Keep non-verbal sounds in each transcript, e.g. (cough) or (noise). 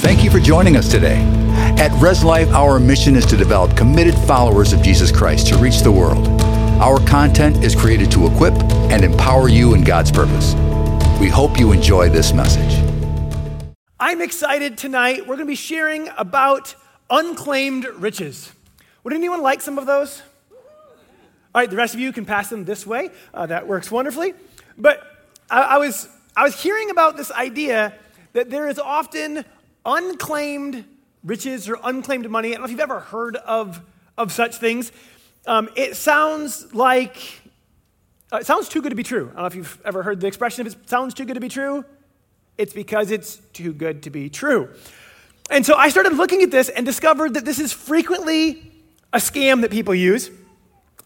Thank you for joining us today. At Res Life, our mission is to develop committed followers of Jesus Christ to reach the world. Our content is created to equip and empower you in God's purpose. We hope you enjoy this message. I'm excited tonight. We're going to be sharing about unclaimed riches. Would anyone like some of those? All right, the rest of you can pass them this way. Uh, that works wonderfully. But I, I, was, I was hearing about this idea that there is often unclaimed riches or unclaimed money. I don't know if you've ever heard of, of such things. Um, it sounds like, uh, it sounds too good to be true. I don't know if you've ever heard the expression, if it sounds too good to be true, it's because it's too good to be true. And so I started looking at this and discovered that this is frequently a scam that people use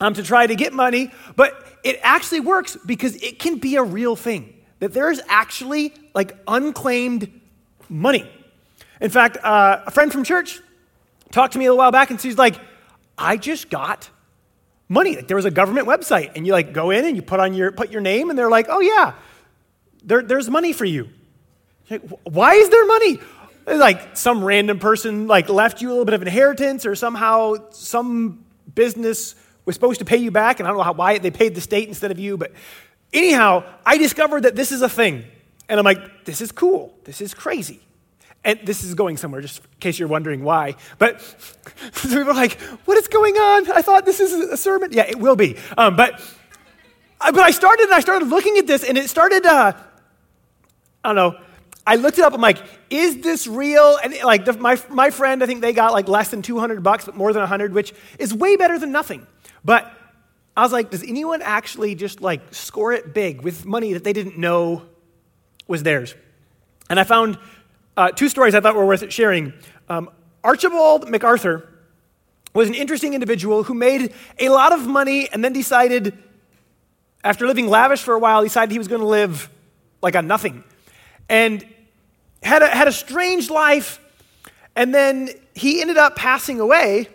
um, to try to get money, but it actually works because it can be a real thing. That there's actually like unclaimed money. In fact, uh, a friend from church talked to me a little while back and she's like, I just got money. Like there was a government website and you like go in and you put on your put your name and they're like, oh yeah, there, there's money for you. Like, Why is there money? Like some random person like left you a little bit of inheritance or somehow some business was supposed to pay you back and I don't know how, why they paid the state instead of you, but anyhow, I discovered that this is a thing. And I'm like, this is cool. This is crazy. And this is going somewhere, just in case you're wondering why. But (laughs) we were like, what is going on? I thought this is a sermon. Yeah, it will be. Um, but, but I started and I started looking at this, and it started, uh, I don't know, I looked it up. I'm like, is this real? And like the, my, my friend, I think they got like less than 200 bucks, but more than 100, which is way better than nothing. But I was like, does anyone actually just like score it big with money that they didn't know was theirs? And I found uh, two stories I thought were worth sharing. Um, Archibald MacArthur was an interesting individual who made a lot of money and then decided, after living lavish for a while, decided he was going to live like on nothing. And had a, had a strange life. And then he ended up passing away.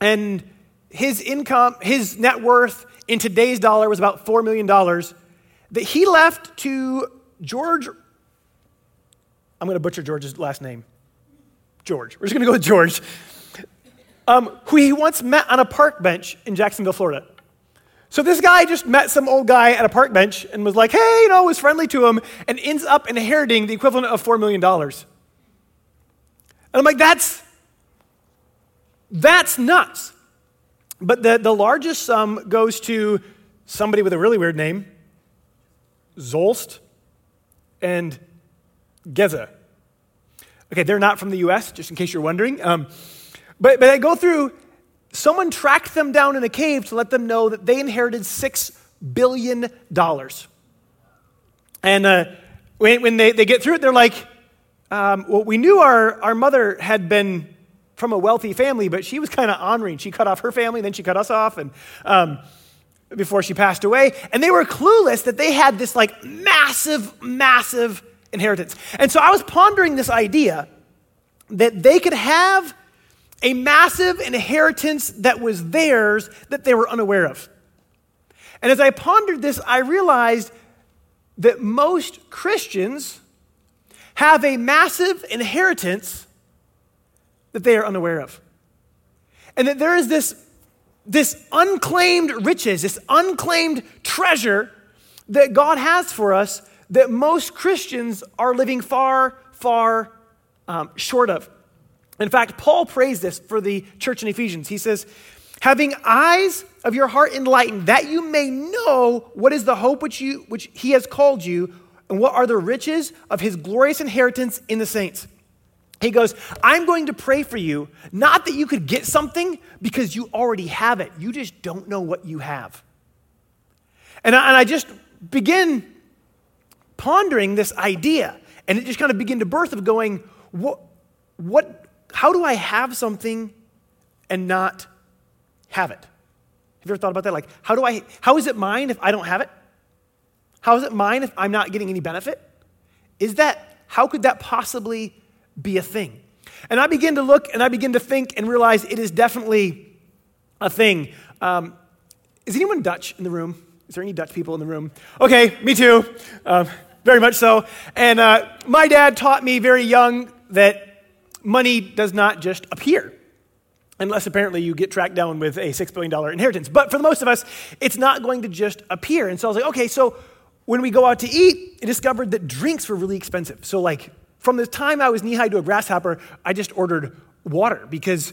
And his income, his net worth in today's dollar was about $4 million that he left to George I'm going to butcher George's last name. George. We're just going to go with George. Um, who he once met on a park bench in Jacksonville, Florida. So this guy just met some old guy at a park bench and was like, hey, you know, was friendly to him and ends up inheriting the equivalent of $4 million. And I'm like, that's, that's nuts. But the, the largest sum goes to somebody with a really weird name, Zsolt, and Geza. Okay, they're not from the US, just in case you're wondering. Um, but, but I go through, someone tracked them down in a cave to let them know that they inherited $6 billion. And uh, when, when they, they get through it, they're like, um, well, we knew our, our mother had been from a wealthy family, but she was kind of honoring. She cut off her family, then she cut us off, and um, before she passed away. And they were clueless that they had this like massive, massive inheritance. And so I was pondering this idea that they could have a massive inheritance that was theirs that they were unaware of. And as I pondered this, I realized that most Christians have a massive inheritance that they are unaware of. And that there is this, this unclaimed riches, this unclaimed treasure that God has for us that most Christians are living far, far um, short of. In fact, Paul prays this for the church in Ephesians. He says, having eyes of your heart enlightened, that you may know what is the hope which, you, which he has called you, and what are the riches of his glorious inheritance in the saints. He goes, I'm going to pray for you, not that you could get something because you already have it. You just don't know what you have. And I, and I just begin pondering this idea. And it just kind of began to birth of going, what, what, how do I have something and not have it? Have you ever thought about that? Like, how do I, how is it mine if I don't have it? How is it mine if I'm not getting any benefit? Is that, how could that possibly be a thing? And I begin to look and I begin to think and realize it is definitely a thing. Um, is anyone Dutch in the room? Is there any Dutch people in the room? Okay, me too. Um, very much so. And uh, my dad taught me very young that money does not just appear. Unless apparently you get tracked down with a $6 billion inheritance. But for the most of us, it's not going to just appear. And so I was like, okay, so when we go out to eat, I discovered that drinks were really expensive. So, like, from the time I was knee high to a grasshopper, I just ordered water because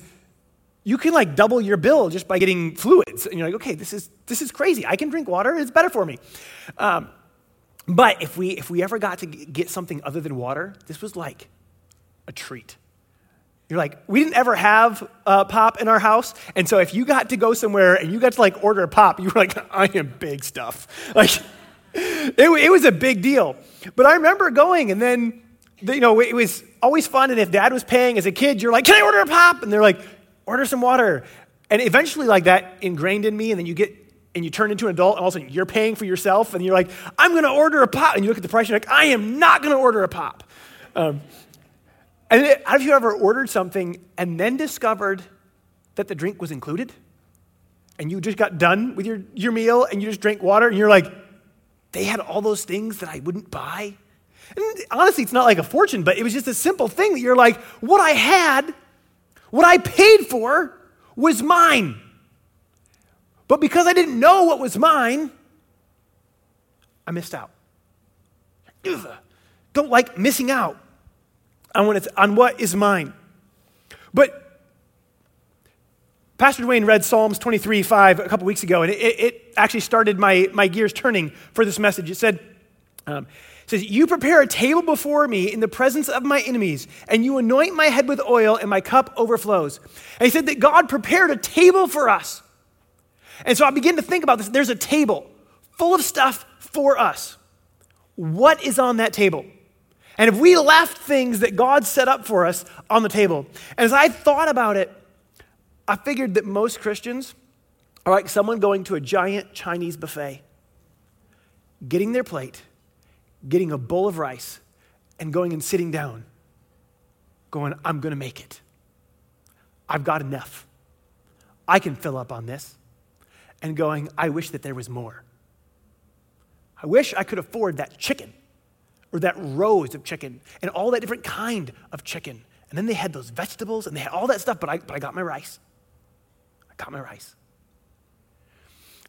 you can like double your bill just by getting fluids. And you're like, okay, this is, this is crazy. I can drink water, it's better for me. Um, but if we, if we ever got to get something other than water, this was like a treat. You're like, we didn't ever have uh, pop in our house. And so if you got to go somewhere and you got to like order a pop, you were like, (laughs) I am big stuff. (laughs) Like, it, it was a big deal. But I remember going and then, you know, it was always fun. And if dad was paying as a kid, you're like, can I order a pop? And they're like, order some water. And eventually, like that ingrained in me. And then you get, and you turn into an adult, and all of a sudden you're paying for yourself. And you're like, I'm going to order a pop. And you look at the price, you're like, I am not going to order a pop. Um, and have you ever ordered something and then discovered that the drink was included? And you just got done with your, your meal and you just drank water and you're like, they had all those things that I wouldn't buy? And honestly, it's not like a fortune, but it was just a simple thing that you're like, what I had, what I paid for, was mine. But because I didn't know what was mine, I missed out. Ugh. Don't like missing out on what, on what is mine. But Pastor Dwayne read Psalms 23 5 a couple weeks ago, and it, it actually started my, my gears turning for this message. It said, um, says, You prepare a table before me in the presence of my enemies, and you anoint my head with oil, and my cup overflows. And he said that God prepared a table for us. And so I begin to think about this. There's a table full of stuff for us. What is on that table? And if we left things that God set up for us on the table, and as I thought about it, I figured that most Christians are like someone going to a giant Chinese buffet, getting their plate, getting a bowl of rice, and going and sitting down, going, I'm going to make it. I've got enough. I can fill up on this. And going, I wish that there was more. I wish I could afford that chicken or that rows of chicken and all that different kind of chicken. And then they had those vegetables and they had all that stuff, but I, but I got my rice. I got my rice.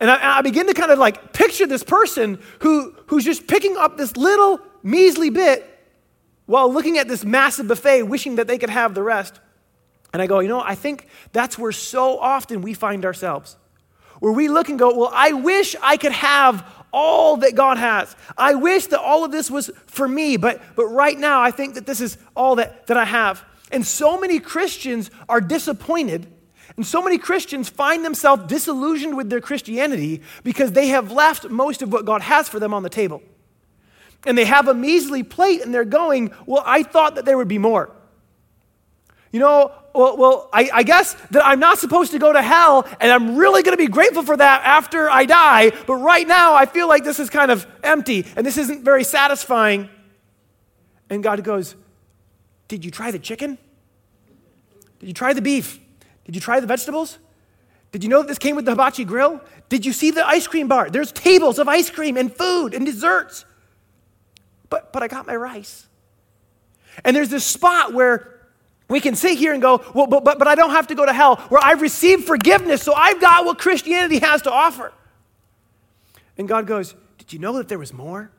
And I, I begin to kind of like picture this person who, who's just picking up this little measly bit while looking at this massive buffet, wishing that they could have the rest. And I go, you know, I think that's where so often we find ourselves. Where we look and go, well, I wish I could have all that God has. I wish that all of this was for me, but, but right now I think that this is all that, that I have. And so many Christians are disappointed, and so many Christians find themselves disillusioned with their Christianity because they have left most of what God has for them on the table. And they have a measly plate, and they're going, Well, I thought that there would be more. You know, well, well I, I, guess that I'm not supposed to go to hell, and I'm really going to be grateful for that after I die. But right now, I feel like this is kind of empty, and this isn't very satisfying. And God goes, Did you try the chicken? Did you try the beef? Did you try the vegetables? Did you know that this came with the hibachi grill? Did you see the ice cream bar? There's tables of ice cream and food and desserts. But, but I got my rice. And there's this spot where we can sit here and go, well, but, but, but I don't have to go to hell, where I've received forgiveness, so I've got what Christianity has to offer. And God goes, Did you know that there was more?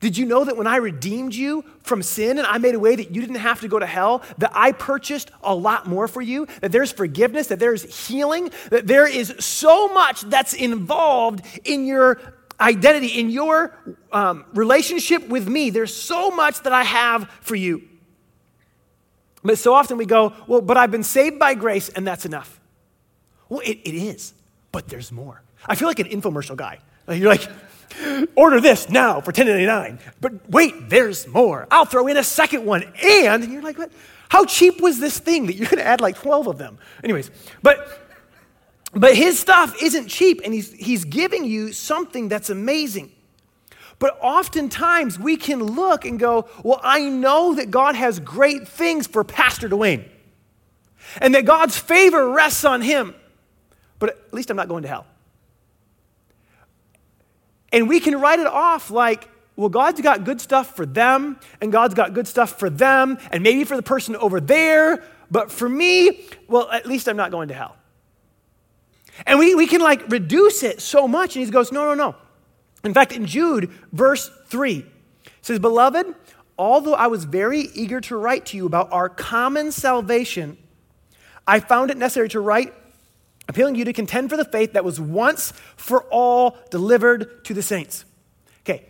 Did you know that when I redeemed you from sin and I made a way that you didn't have to go to hell, that I purchased a lot more for you? That there's forgiveness, that there's healing, that there is so much that's involved in your identity, in your um, relationship with me. There's so much that I have for you. But so often we go, well, but I've been saved by grace and that's enough. Well, it, it is, but there's more. I feel like an infomercial guy. You're like, (laughs) order this now for $10.99. But wait, there's more. I'll throw in a second one. And, and you're like, what? How cheap was this thing that you're going to add like 12 of them? Anyways, but but his stuff isn't cheap and he's he's giving you something that's amazing. But oftentimes we can look and go, well, I know that God has great things for Pastor Dwayne and that God's favor rests on him, but at least I'm not going to hell. And we can write it off like well, God's got good stuff for them, and God's got good stuff for them, and maybe for the person over there, but for me, well, at least I'm not going to hell. And we, we can like reduce it so much. And he goes, no, no, no. In fact, in Jude, verse 3, says, Beloved, although I was very eager to write to you about our common salvation, I found it necessary to write, appealing to you to contend for the faith that was once for all delivered to the saints. Okay.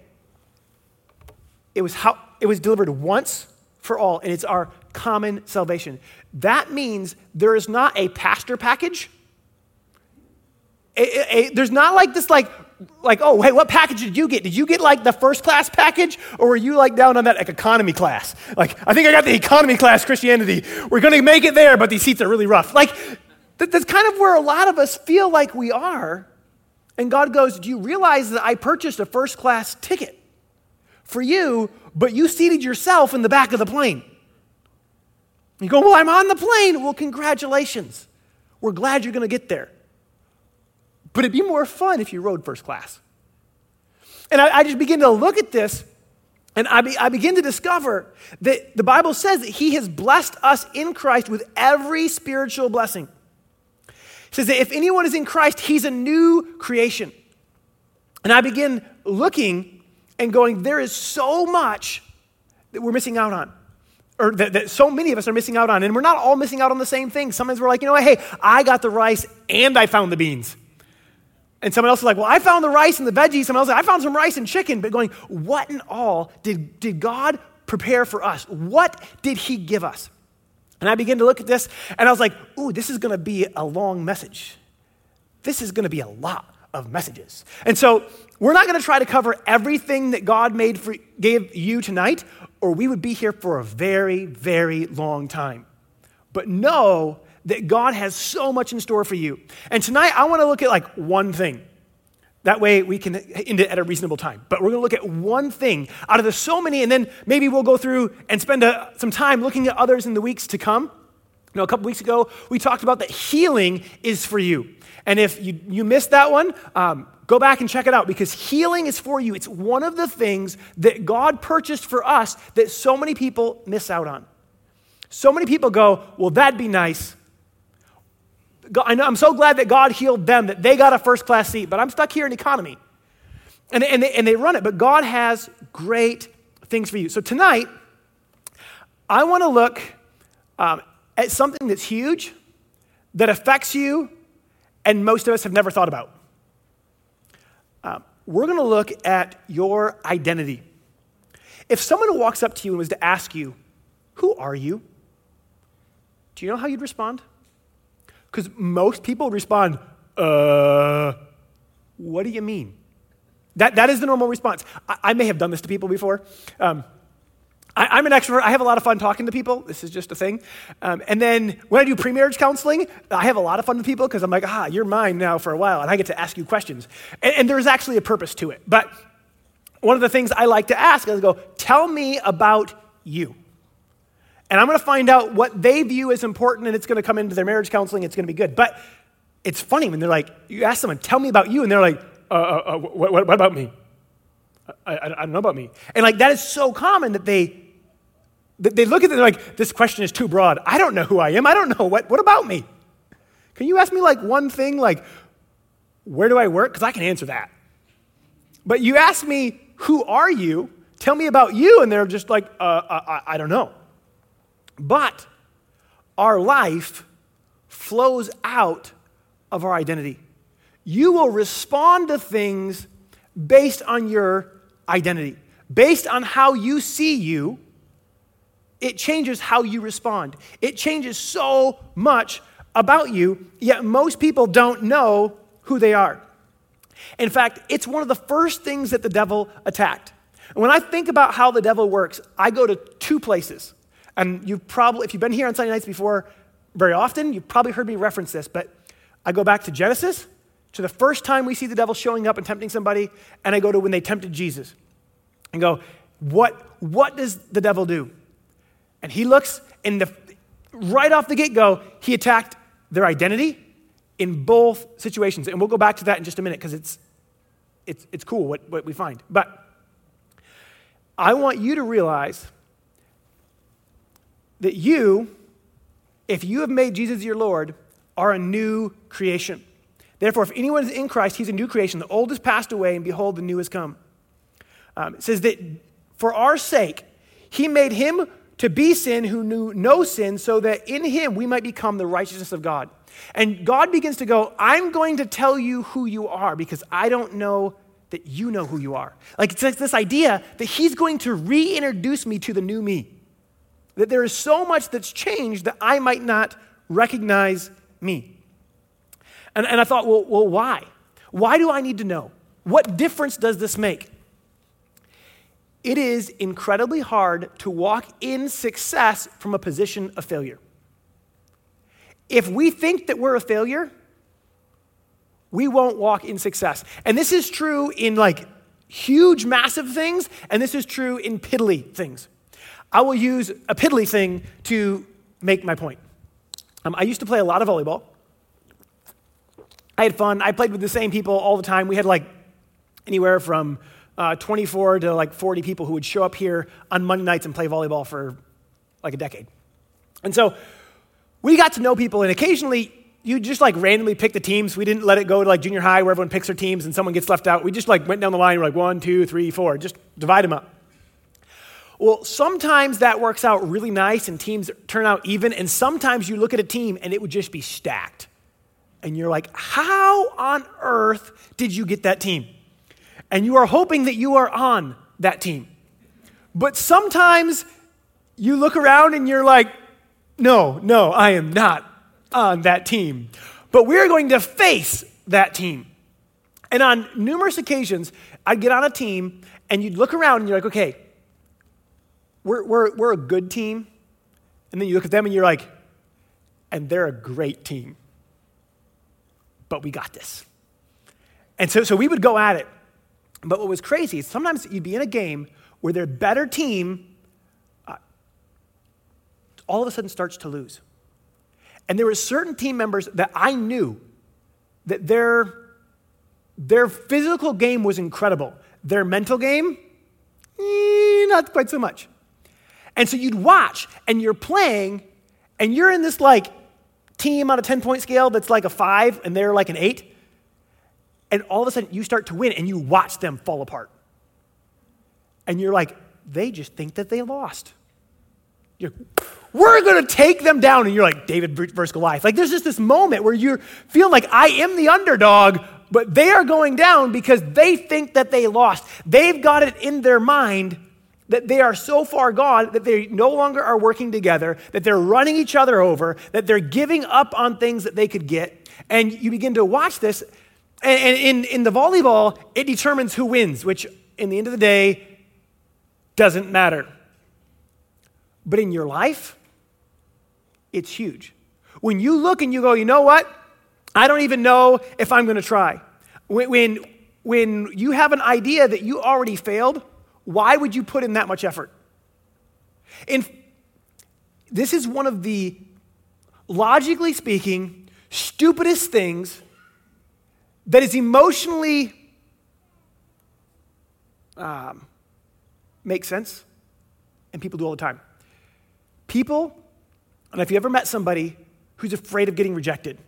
It was how it was delivered once for all, and it's our common salvation. That means there is not a pastor package. There's not like this like like, oh, hey, what package did you get? Did you get like the first class package or were you like down on that like economy class? Like, I think I got the economy class Christianity. We're going to make it there, but these seats are really rough. Like, that's kind of where a lot of us feel like we are. And God goes, Do you realize that I purchased a first class ticket for you, but you seated yourself in the back of the plane? You go, Well, I'm on the plane. Well, congratulations. We're glad you're going to get there. But it'd be more fun if you rode first class. And I, I just begin to look at this and I, be, I begin to discover that the Bible says that He has blessed us in Christ with every spiritual blessing. It says that if anyone is in Christ, he's a new creation. And I begin looking and going, there is so much that we're missing out on. Or that, that, so many of us are missing out on. And we're not all missing out on the same thing. Sometimes we're like, you know what, hey, I got the rice and I found the beans. And someone else is like, well, I found the rice and the veggies. Someone else is like, I found some rice and chicken. But going, what in all did, did God prepare for us? What did He give us? And I began to look at this and I was like, ooh, this is going to be a long message. This is going to be a lot of messages. And so we're not going to try to cover everything that God made for, gave you tonight, or we would be here for a very, very long time. But know that God has so much in store for you. And tonight, I want to look at like one thing. That way, we can end it at a reasonable time. But we're going to look at one thing out of the so many, and then maybe we'll go through and spend a, uh, some time looking at others in the weeks to come. You know, a couple weeks ago, we talked about that healing is for you. And if you, you missed that one, um, go back and check it out because healing is for you. It's one of the things that God purchased for us that so many people miss out on. So many people go, Well, that'd be nice, I know, I'm so glad that God healed them, that they got a first class seat, but I'm stuck here in economy. And and, they, and they run it, but God has great things for you. So tonight, I want to look um, at something that's huge, that affects you, and most of us have never thought about. Uh, we're going to look at your identity. If someone walks up to you and was to ask you, Who are you? Do you know how you'd respond? Because most people respond, uh, what do you mean? That, that is the normal response. I, I may have done this to people before. Um, I, am an extrovert. I have a lot of fun talking to people. This is just a thing. Um, and then when I do pre-marriage counseling, I have a lot of fun with people because I'm like, ah, you're mine now for a while, and I get to ask you questions. And, and there's actually a purpose to it. But one of the things I like to ask is, go, tell me about you. And I'm going to find out what they view as important, and it's going to come into their marriage counseling. It's going to be good. But it's funny when they're like, you ask someone, tell me about you, and they're like, uh, uh, uh what, what, about me? I, I, I, don't know about me. And like, that is so common that they, that they look at it and they're like, this question is too broad. I don't know who I am. I don't know. What, what about me? Can you ask me like one thing, like, where do I work? Because I can answer that. But you ask me, who are you? Tell me about you. And they're just like, uh I, I don't know. But our life flows out of our identity. You will respond to things based on your identity, based on how you see you. It changes how you respond. It changes so much about you, yet most people don't know who they are. In fact, it's one of the first things that the devil attacked. And when I think about how the devil works, I go to two places. And you've probably, if you've been here on Sunday nights before very often, you've probably heard me reference this, but I go back to Genesis, to the first time we see the devil showing up and tempting somebody, and I go to when they tempted Jesus and go, what, what does the devil do? And he looks, and the, right off the get go, he attacked their identity in both situations. And we'll go back to that in just a minute because it's, it's, it's cool what, what we find. But I want you to realize that you, if you have made Jesus your Lord, are a new creation. Therefore, if anyone is in Christ, he's a new creation. The old has passed away, and behold, the new has come. Um, it says that for our sake, he made him to be sin who knew no sin, so that in him we might become the righteousness of God. And God begins to go, I'm going to tell you who you are because I don't know that you know who you are. Like it's this idea that he's going to reintroduce me to the new me. That there is so much that's changed that I might not recognize me. And, and I thought, well, well, why? Why do I need to know? What difference does this make? It is incredibly hard to walk in success from a position of failure. If we think that we're a failure, we won't walk in success. And this is true in like huge, massive things, and this is true in piddly things. I will use a piddly thing to make my point. Um, I used to play a lot of volleyball. I had fun. I played with the same people all the time. We had like anywhere from uh, 24 to like 40 people who would show up here on Monday nights and play volleyball for like a decade. And so we got to know people, and occasionally you just like randomly pick the teams. We didn't let it go to like junior high where everyone picks their teams and someone gets left out. We just like went down the line, we're like one, two, three, four, just divide them up. Well, sometimes that works out really nice and teams turn out even, and sometimes you look at a team and it would just be stacked. And you're like, how on earth did you get that team? And you are hoping that you are on that team. But sometimes you look around and you're like, no, no, I am not on that team. But we're going to face that team. And on numerous occasions, I'd get on a team and you'd look around and you're like, okay, we're, we're, we're a good team. And then you look at them and you're like, and they're a great team. But we got this. And so, so we would go at it. But what was crazy is sometimes you'd be in a game where their better team uh, all of a sudden starts to lose. And there were certain team members that I knew that their, their physical game was incredible. Their mental game, eh, not quite so much. And so you'd watch and you're playing and you're in this like team on a 10 point scale that's like a five and they're like an eight. And all of a sudden you start to win and you watch them fall apart. And you're like, they just think that they lost. You're, we're going to take them down. And you're like, David versus Goliath. Like, there's just this moment where you feel like I am the underdog, but they are going down because they think that they lost. They've got it in their mind that they are so far gone that they no longer are working together, that they're running each other over, that they're giving up on things that they could get. And you begin to watch this. And in, in the volleyball, it determines who wins, which in the end of the day doesn't matter. But in your life, it's huge. When you look and you go, you know what? I don't even know if I'm going to try. When, when, when you have an idea that you already failed, why would you put in that much effort? And this is one of the, logically speaking, stupidest things that is emotionally um, makes sense and people do all the time. People, and if you ever met somebody who's afraid of getting rejected,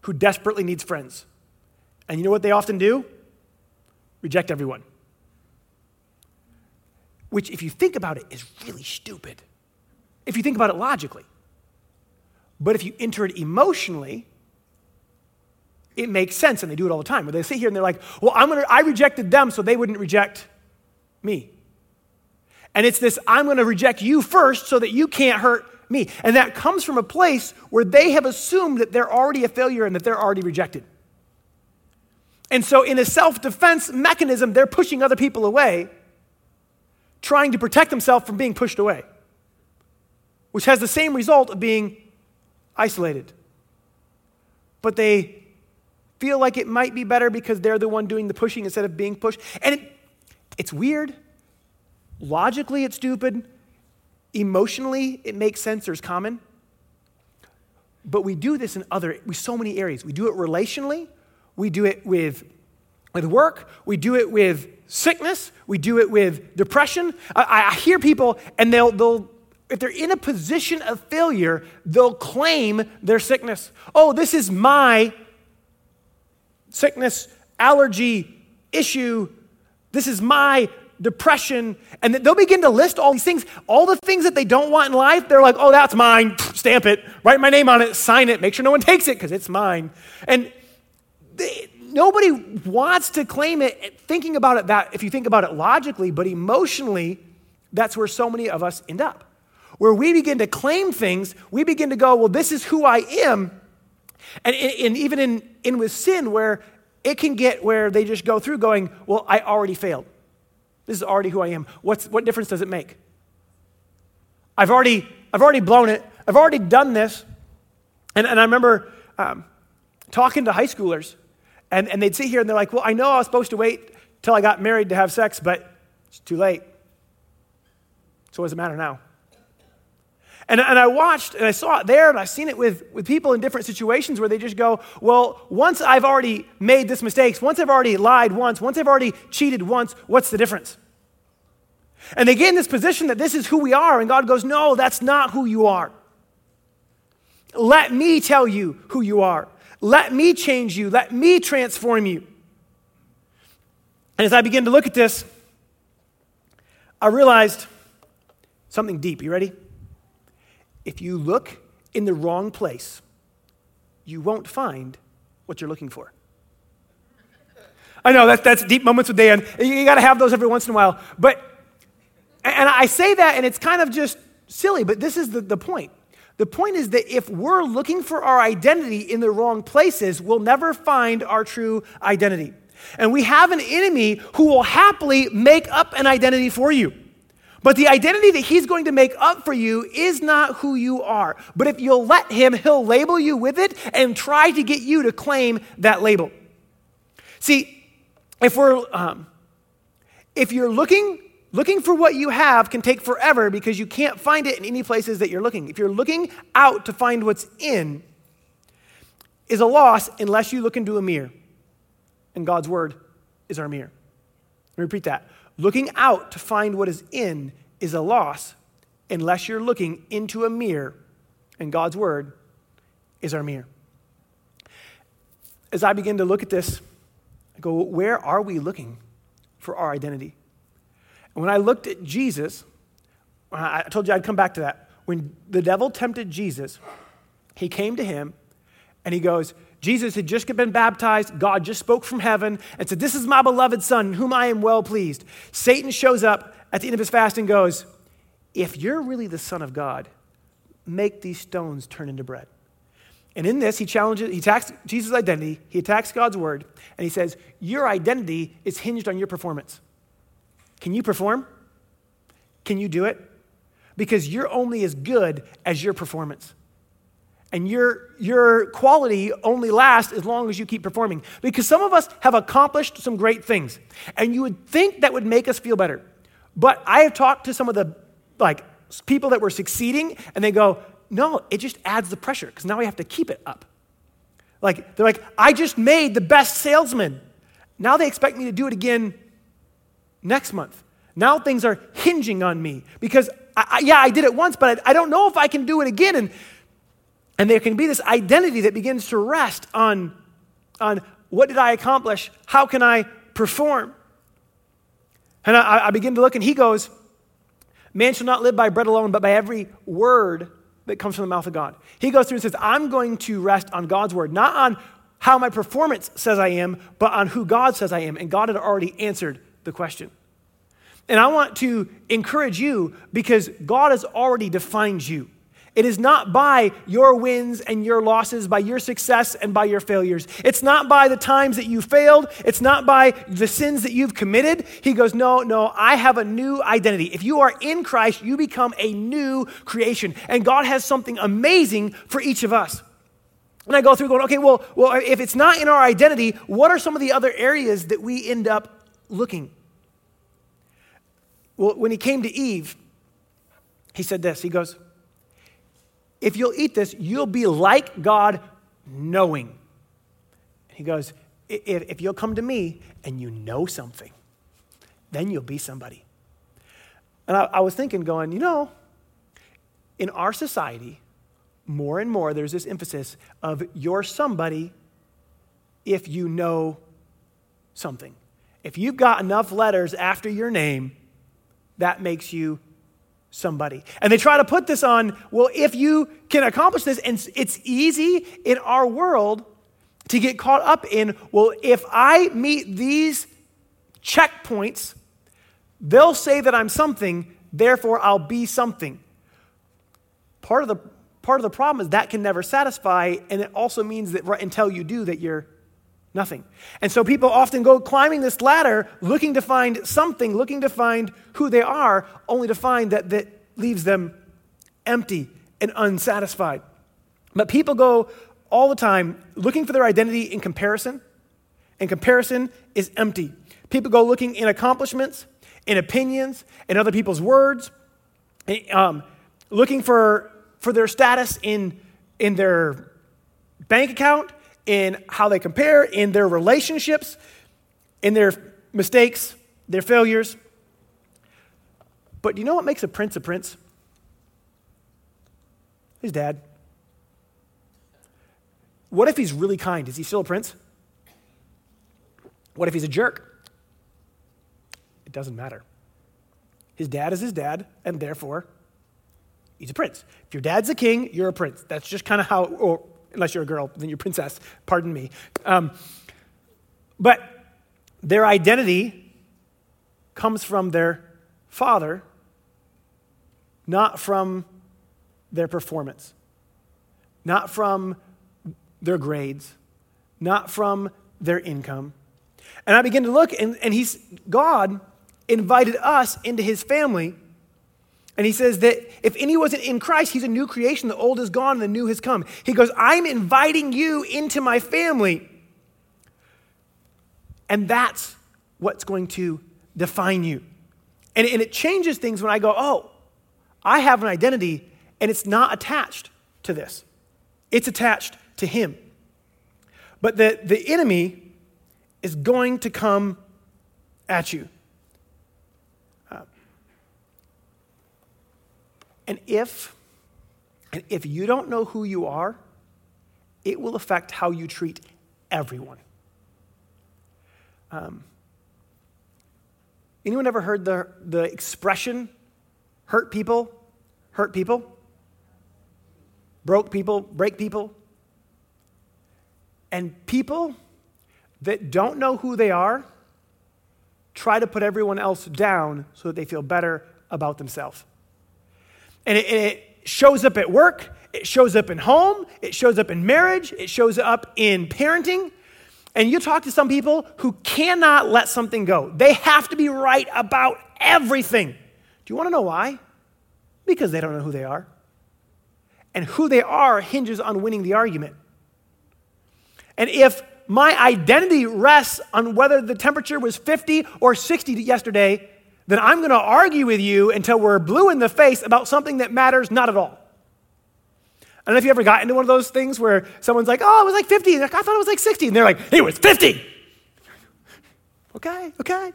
who desperately needs friends, and you know what they often do? Reject everyone. Which, if you think about it, is really stupid. If you think about it logically. But if you enter it emotionally, it makes sense, and they do it all the time. Where they sit here and they're like, "Well, I'm gonna, I rejected them, so they wouldn't reject me." And it's this I'm to reject you first so that you can't hurt me. And that comes from a place where they have assumed that they're already a failure and that they're already rejected. And so, in a self defense mechanism, they're pushing other people away, trying to protect themselves from being pushed away, which has the same result of being isolated. But they feel like it might be better because they're the one doing the pushing instead of being pushed. And it, it's weird Logically, it's stupid. Emotionally, it makes sense. There's common. But we do this in other, we so many areas. We do it relationally. We do it with with work, we do it with sickness, we do it with depression. I, I hear people and they'll, they'll, if they're in a position of failure, they'll claim their sickness. Oh, this is my sickness, allergy, issue. This is my depression. And they'll begin to list all these things, all the things that they don't want in life. They're like, oh, that's mine. Stamp it, write my name on it, sign it, make sure no one takes it because it's mine. And they, nobody wants to claim it thinking about it that, if you think about it logically, but emotionally, that's where so many of us end up. Where we begin to claim things, we begin to go, well, this is who I am. And, and even in, in with sin, where it can get where they just go through going, well, I already failed. This is already who I am. What's, what difference does it make? I've already, I've already blown it. I've already done this. And, and I remember um, talking to high schoolers, and, and they'd sit here and they're like, Well, I know I was supposed to wait till I got married to have sex, but it's too late. So what does it matter now? And, and I watched and I saw it there, and I've seen it with, with people in different situations where they just go, Well, once I've already made this mistake, once I've already lied once, once I've already cheated once, what's the difference? And they get in this position that this is who we are, and God goes, No, that's not who you are. Let me tell you who you are. Let me change you. Let me transform you. And as I begin to look at this, I realized something deep. You ready? If you look in the wrong place, you won't find what you're looking for. I know that's, that's deep moments with Dan. You got to have those every once in a while. But, and I say that, and it's kind of just silly, but this is the, the point. The point is that if we're looking for our identity in the wrong places, we'll never find our true identity. And we have an enemy who will happily make up an identity for you. But the identity that he's going to make up for you is not who you are. But if you'll let him, he'll label you with it and try to get you to claim that label. See, if we're um, if you're looking looking for what you have can take forever because you can't find it in any places that you're looking. If you're looking out to find what's in, is a loss unless you look into a mirror. And God's word is our mirror. Let me repeat that. Looking out to find what is in is a loss unless you're looking into a mirror, and God's word is our mirror. As I begin to look at this, I go, where are we looking for our identity? And when I looked at Jesus, I told you I'd come back to that. When the devil tempted Jesus, he came to him and he goes, Jesus had just been baptized. God just spoke from heaven and said, This is my beloved son, in whom I am well pleased. Satan shows up at the end of his fast and goes, If you're really the Son of God, make these stones turn into bread. And in this, he challenges, he attacks Jesus' identity, he attacks God's word, and he says, Your identity is hinged on your performance. Can you perform? Can you do it? Because you're only as good as your performance. And your, your quality only lasts as long as you keep performing. Because some of us have accomplished some great things. And you would think that would make us feel better. But I have talked to some of the like people that were succeeding, and they go, no, it just adds the pressure because now we have to keep it up. Like, they're like, I just made the best salesman. Now they expect me to do it again next month. Now things are hinging on me because, I, I, yeah, I did it once, but I, I don't know if I can do it again. And and there can be this identity that begins to rest on, on what did I accomplish? How can I perform? And I, I begin to look, and he goes, Man shall not live by bread alone, but by every word that comes from the mouth of God. He goes through and says, I'm going to rest on God's word, not on how my performance says I am, but on who God says I am. And God had already answered the question. And I want to encourage you because God has already defined you. It is not by your wins and your losses, by your success and by your failures. It's not by the times that you failed. It's not by the sins that you've committed. He goes, No, no, I have a new identity. If you are in Christ, you become a new creation. And God has something amazing for each of us. And I go through going, okay, well, well, if it's not in our identity, what are some of the other areas that we end up looking? Well, when he came to Eve, he said this. He goes, if you'll eat this, you'll be like God knowing. He goes, if, you'll come to me and you know something, then you'll be somebody. And I, I was thinking, going, you know, in our society, more and more there's this emphasis of you're somebody if you know something. If you've got enough letters after your name, that makes you somebody. And they try to put this on, well, if you can accomplish this, and it's easy in our world to get caught up in, well, if I meet these checkpoints, they'll say that I'm something, therefore I'll be something. Part of the part of the problem is that can never satisfy, and it also means that until you do that you're nothing. And so people often go climbing this ladder looking to find something, looking to find who they are, only to find that that leaves them empty and unsatisfied. But people go all the time looking for their identity in comparison, and comparison is empty. People go looking in accomplishments, in opinions, in other people's words, um, looking for, for their status in, in their bank account, in how they compare, in their relationships, in their mistakes, their failures. But do you know what makes a prince a prince? His dad. What if he's really kind? Is he still a prince? What if he's a jerk? It doesn't matter. His dad is his dad, and therefore, he's a prince. If your dad's a king, you're a prince. That's just kind of how, or unless you're a girl, then you're princess. Pardon me. Um, but their identity comes from their father, not from their performance, not from their grades, not from their income. And I begin to look, and, and he's, God invited us into his family. And he says that if any wasn't in Christ, he's a new creation. The old is gone and the new has come. He goes, I'm inviting you into my family. And that's what's going to define you. And, and it changes things when I go, oh, I have an identity and it's not attached to this, it's attached to him. But the, the enemy is going to come at you. And if and if you don't know who you are, it will affect how you treat everyone. Um, anyone ever heard the, the expression hurt people, hurt people? Broke people, break people? And people that don't know who they are try to put everyone else down so that they feel better about themselves. And it, it, shows up at work, it shows up in home, it shows up in marriage, it shows up in parenting. And you talk to some people who cannot let something go, they have to be right about everything. Do you want to know why? Because they don't know who they are. And who they are hinges on winning the argument. And if my identity rests on whether the temperature was 50 or 60 yesterday, then I'm going to argue with you until we're blue in the face about something that matters not at all. I don't know if you ever got into one of those things where someone's like, oh, it was like 50. Like, I thought it was like 60. And they're like, it was 50. okay, okay.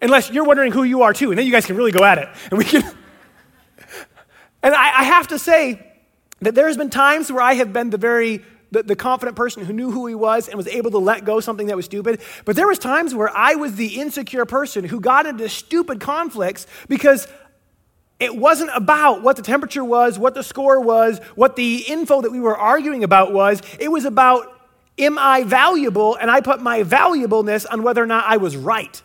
Unless you're wondering who you are too, and then you guys can really go at it. And we can. (laughs) and I, I have to say that there's been times where I have been the very the, the confident person who knew who he was and was able to let go something that was stupid. But there was times where I was the insecure person who got into stupid conflicts because it wasn't about what the temperature was, what the score was, what the info that we were arguing about was. It was about, am I valuable? And I put my valuableness on whether or not I was right.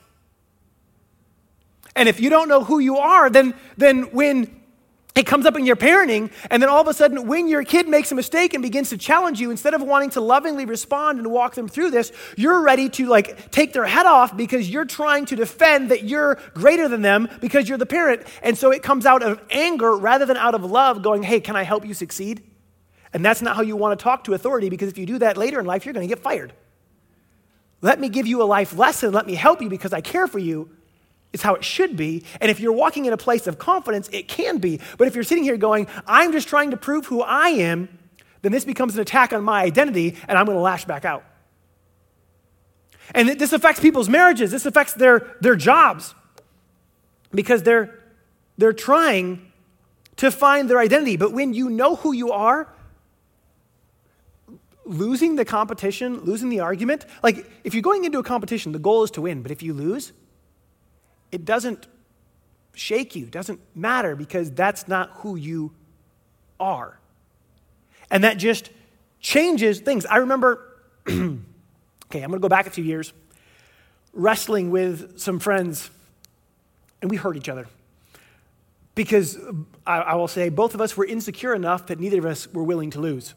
And if you don't know who you are, then, then when it comes up in your parenting, and then all of a sudden, when your kid makes a mistake and begins to challenge you, instead of wanting to lovingly respond and walk them through this, you're ready to like take their head off because you're trying to defend that you're greater than them because you're the parent. And so it comes out of anger rather than out of love, going, Hey, can I help you succeed? And that's not how you want to talk to authority because if you do that later in life, you're going to get fired. Let me give you a life lesson. Let me help you because I care for you is how it should be. And if you're walking in a place of confidence, it can be. But if you're sitting here going, I'm just trying to prove who I am, then this becomes an attack on my identity and I'm going to lash back out. And this affects people's marriages, this affects their, their jobs because they're, they're trying to find their identity. But when you know who you are, losing the competition, losing the argument, like if you're going into a competition, the goal is to win. But if you lose, it doesn't shake you, doesn't matter because that's not who you are. And that just changes things. I remember, (clears throat) okay, I'm going to go back a few years, wrestling with some friends, and we hurt each other. Because I, I will say, both of us were insecure enough that neither of us were willing to lose.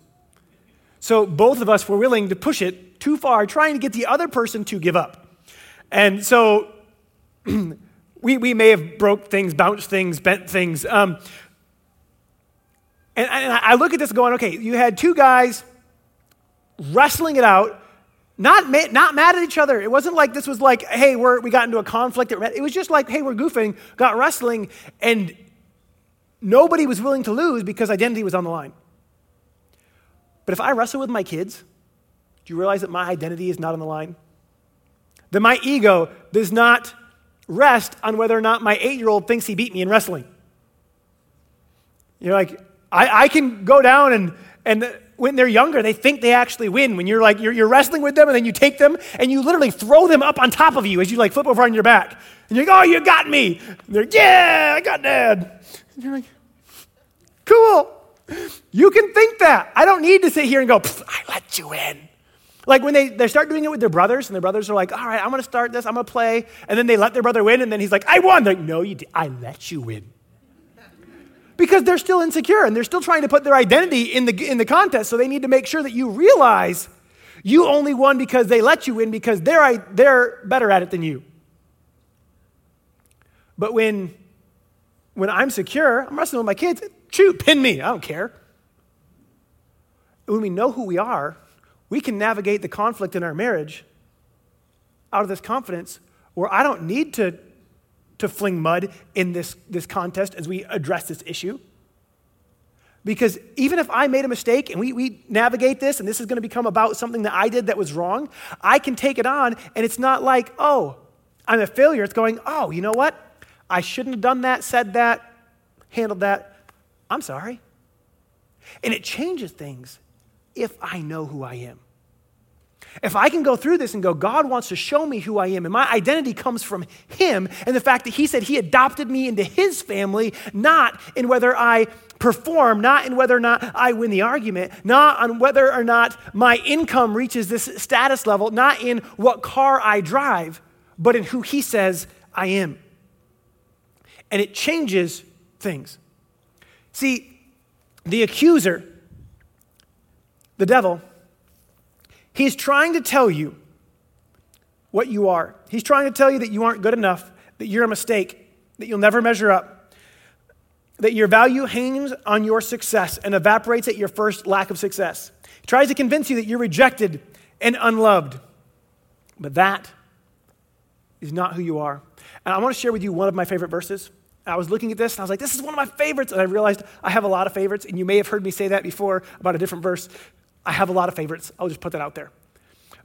So both of us were willing to push it too far, trying to get the other person to give up. And so (clears throat) we, we may have broke things, bounced things, bent things. Um, and, and I look at this going, okay, you had two guys wrestling it out, not, ma- not mad at each other. It wasn't like this was like, hey, we're, we got into a conflict. It was just like, hey, we're goofing, got wrestling, and nobody was willing to lose because identity was on the line. But if I wrestle with my kids, do you realize that my identity is not on the line? That my ego does not rest on whether or not my eight year old thinks he beat me in wrestling. You're like, I, I can go down and, and when they're younger, they think they actually win. When you're like, you're, you're wrestling with them and then you take them and you literally throw them up on top of you as you like flip over on your back. And you're like, oh, you got me. And they're like, yeah, I got dad. And you're like, cool. You can think that. I don't need to sit here and go, I let you in. Like when they, they start doing it with their brothers, and their brothers are like, all right, I'm going to start this, I'm going to play. And then they let their brother win, and then he's like, I won. They're like, no, you did. I let you win because they're still insecure and they're still trying to put their identity in the, in the contest. So they need to make sure that you realize you only won because they let you win because they're, they're better at it than you. But when, when I'm secure, I'm wrestling with my kids, shoot, pin me, I don't care. When we know who we are, we can navigate the conflict in our marriage out of this confidence where I don't need to to fling mud in this, this contest as we address this issue. Because even if I made a mistake and we, we navigate this and this is going to become about something that I did that was wrong, I can take it on and it's not like, oh, I'm a failure. It's going, oh, you know what? I shouldn't have done that, said that, handled that. I'm sorry. And it changes things if I know who I am. If I can go through this and go, God wants to show me who I am, and my identity comes from Him, and the fact that He said He adopted me into His family, not in whether I perform, not in whether or not I win the argument, not on whether or not my income reaches this status level, not in what car I drive, but in who He says I am. And it changes things. See, the accuser, the devil, He's trying to tell you what you are. He's trying to tell you that you aren't good enough, that you're a mistake, that you'll never measure up, that your value hangs on your success and evaporates at your first lack of success. He tries to convince you that you're rejected and unloved. But that is not who you are. And I want to share with you one of my favorite verses. I was looking at this and I was like, this is one of my favorites. And I realized I have a lot of favorites. And you may have heard me say that before about a different verse. I have a lot of favorites. I'll just put that out there.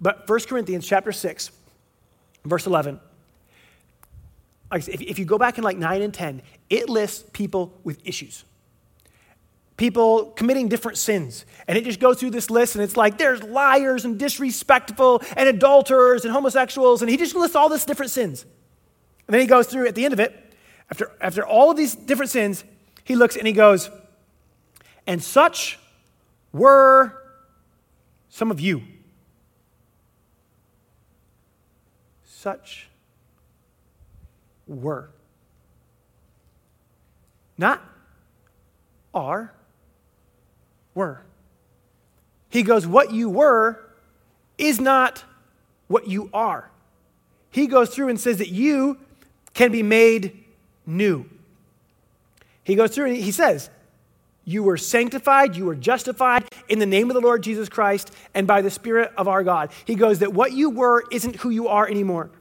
But 1 Corinthians chapter 6, verse 11. If you go back in like 9 and 10, it lists people with issues. People committing different sins. And it just goes through this list, and it's like there's liars and disrespectful and adulterers and homosexuals, and he just lists all these different sins. And then he goes through at the end of it, after, after all of these different sins, he looks and he goes, and such were some of you. Such were. Not are, were. He goes, What you were is not what you are. He goes through and says that you can be made new. He goes through and he says, you were sanctified, you were justified in the name of the Lord Jesus Christ and by the Spirit of our God. He goes that what you were isn't who you are anymore.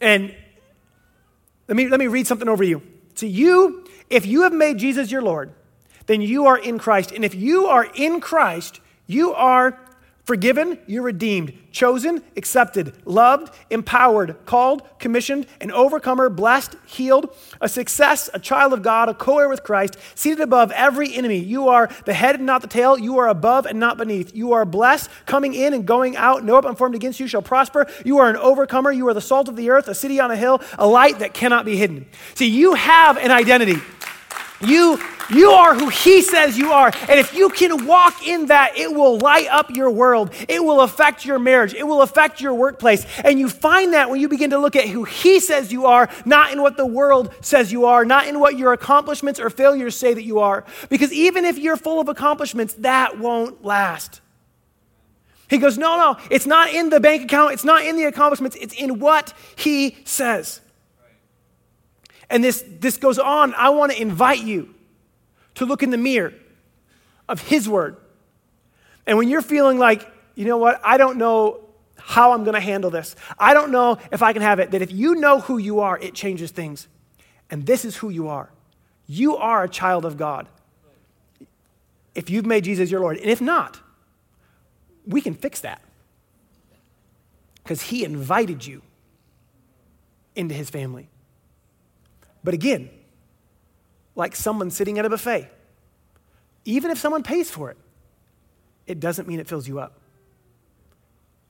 And let me, let me read something over you. To you, if you have made Jesus your Lord, then you are in Christ. And if you are in Christ, you are Forgiven, you're redeemed, chosen, accepted, loved, empowered, called, commissioned, an overcomer, blessed, healed, a success, a child of God, a co heir with Christ, seated above every enemy. You are the head and not the tail. You are above and not beneath. You are blessed, coming in and going out. No weapon formed against you shall prosper. You are an overcomer. You are the salt of the earth, a city on a hill, a light that cannot be hidden. See, you have an identity. You, you are who He says you are. And if you can walk in that, it will light up your world. It will affect your marriage. It will affect your workplace. And you find that when you begin to look at who He says you are, not in what the world says you are, not in what your accomplishments or failures say that you are. Because even if you're full of accomplishments, that won't last. He goes, No, no, it's not in the bank account, it's not in the accomplishments, it's in what He says. And this, this goes on. I want to invite you to look in the mirror of His Word. And when you're feeling like, you know what, I don't know how I'm going to handle this, I don't know if I can have it, that if you know who you are, it changes things. And this is who you are. You are a child of God. If you've made Jesus your Lord. And if not, we can fix that. Because He invited you into His family. But again, like someone sitting at a buffet, even if someone pays for it, it doesn't mean it fills you up.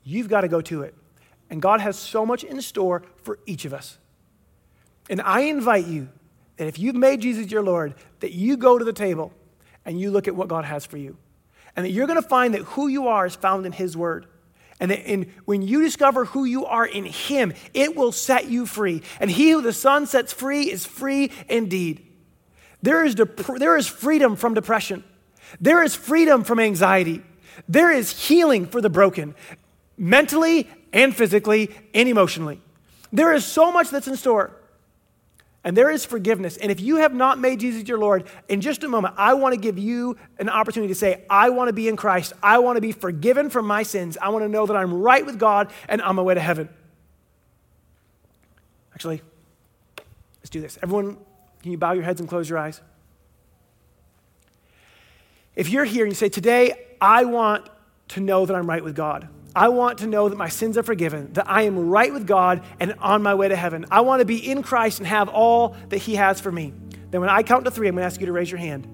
You've got to go to it. And God has so much in store for each of us. And I invite you that if you've made Jesus your Lord, that you go to the table and you look at what God has for you. And that you're going to find that who you are is found in His Word. And, and when you discover who you are in Him, it will set you free. And he who the Son sets free is free indeed. There is, dep- there is freedom from depression, there is freedom from anxiety, there is healing for the broken, mentally and physically and emotionally. There is so much that's in store. And there is forgiveness. And if you have not made Jesus your Lord, in just a moment, I want to give you an opportunity to say, I want to be in Christ. I want to be forgiven from my sins. I want to know that I'm right with God and on my way to heaven. Actually, let's do this. Everyone, can you bow your heads and close your eyes? If you're here and you say, Today, I want to know that I'm right with God. I want to know that my sins are forgiven, that I am right with God and on my way to heaven. I want to be in Christ and have all that He has for me. Then, when I count to three, I'm going to ask you to raise your hand.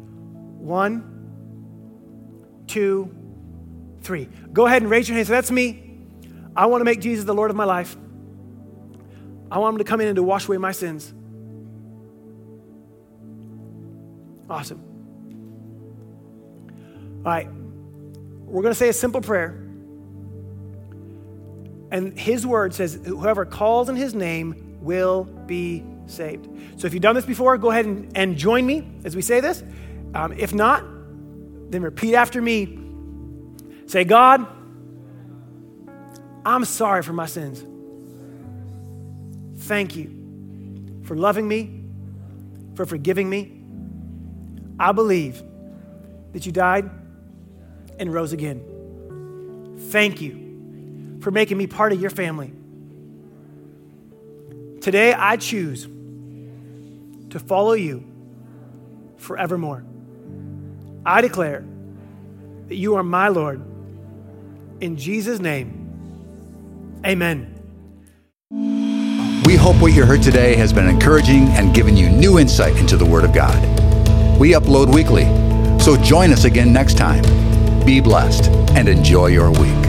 One, two, three. Go ahead and raise your hand. So that's me. I want to make Jesus the Lord of my life. I want Him to come in and to wash away my sins. Awesome. All right. We're going to say a simple prayer. And his word says, whoever calls in his name will be saved. So if you've done this before, go ahead and, and join me as we say this. Um, if not, then repeat after me. Say, God, I'm sorry for my sins. Thank you for loving me, for forgiving me. I believe that you died and rose again. Thank you for making me part of your family. Today, I choose to follow you forevermore. I declare that you are my Lord. In Jesus' name, amen. We hope what you heard today has been encouraging and given you new insight into the Word of God. We upload weekly, so join us again next time. Be blessed and enjoy your week.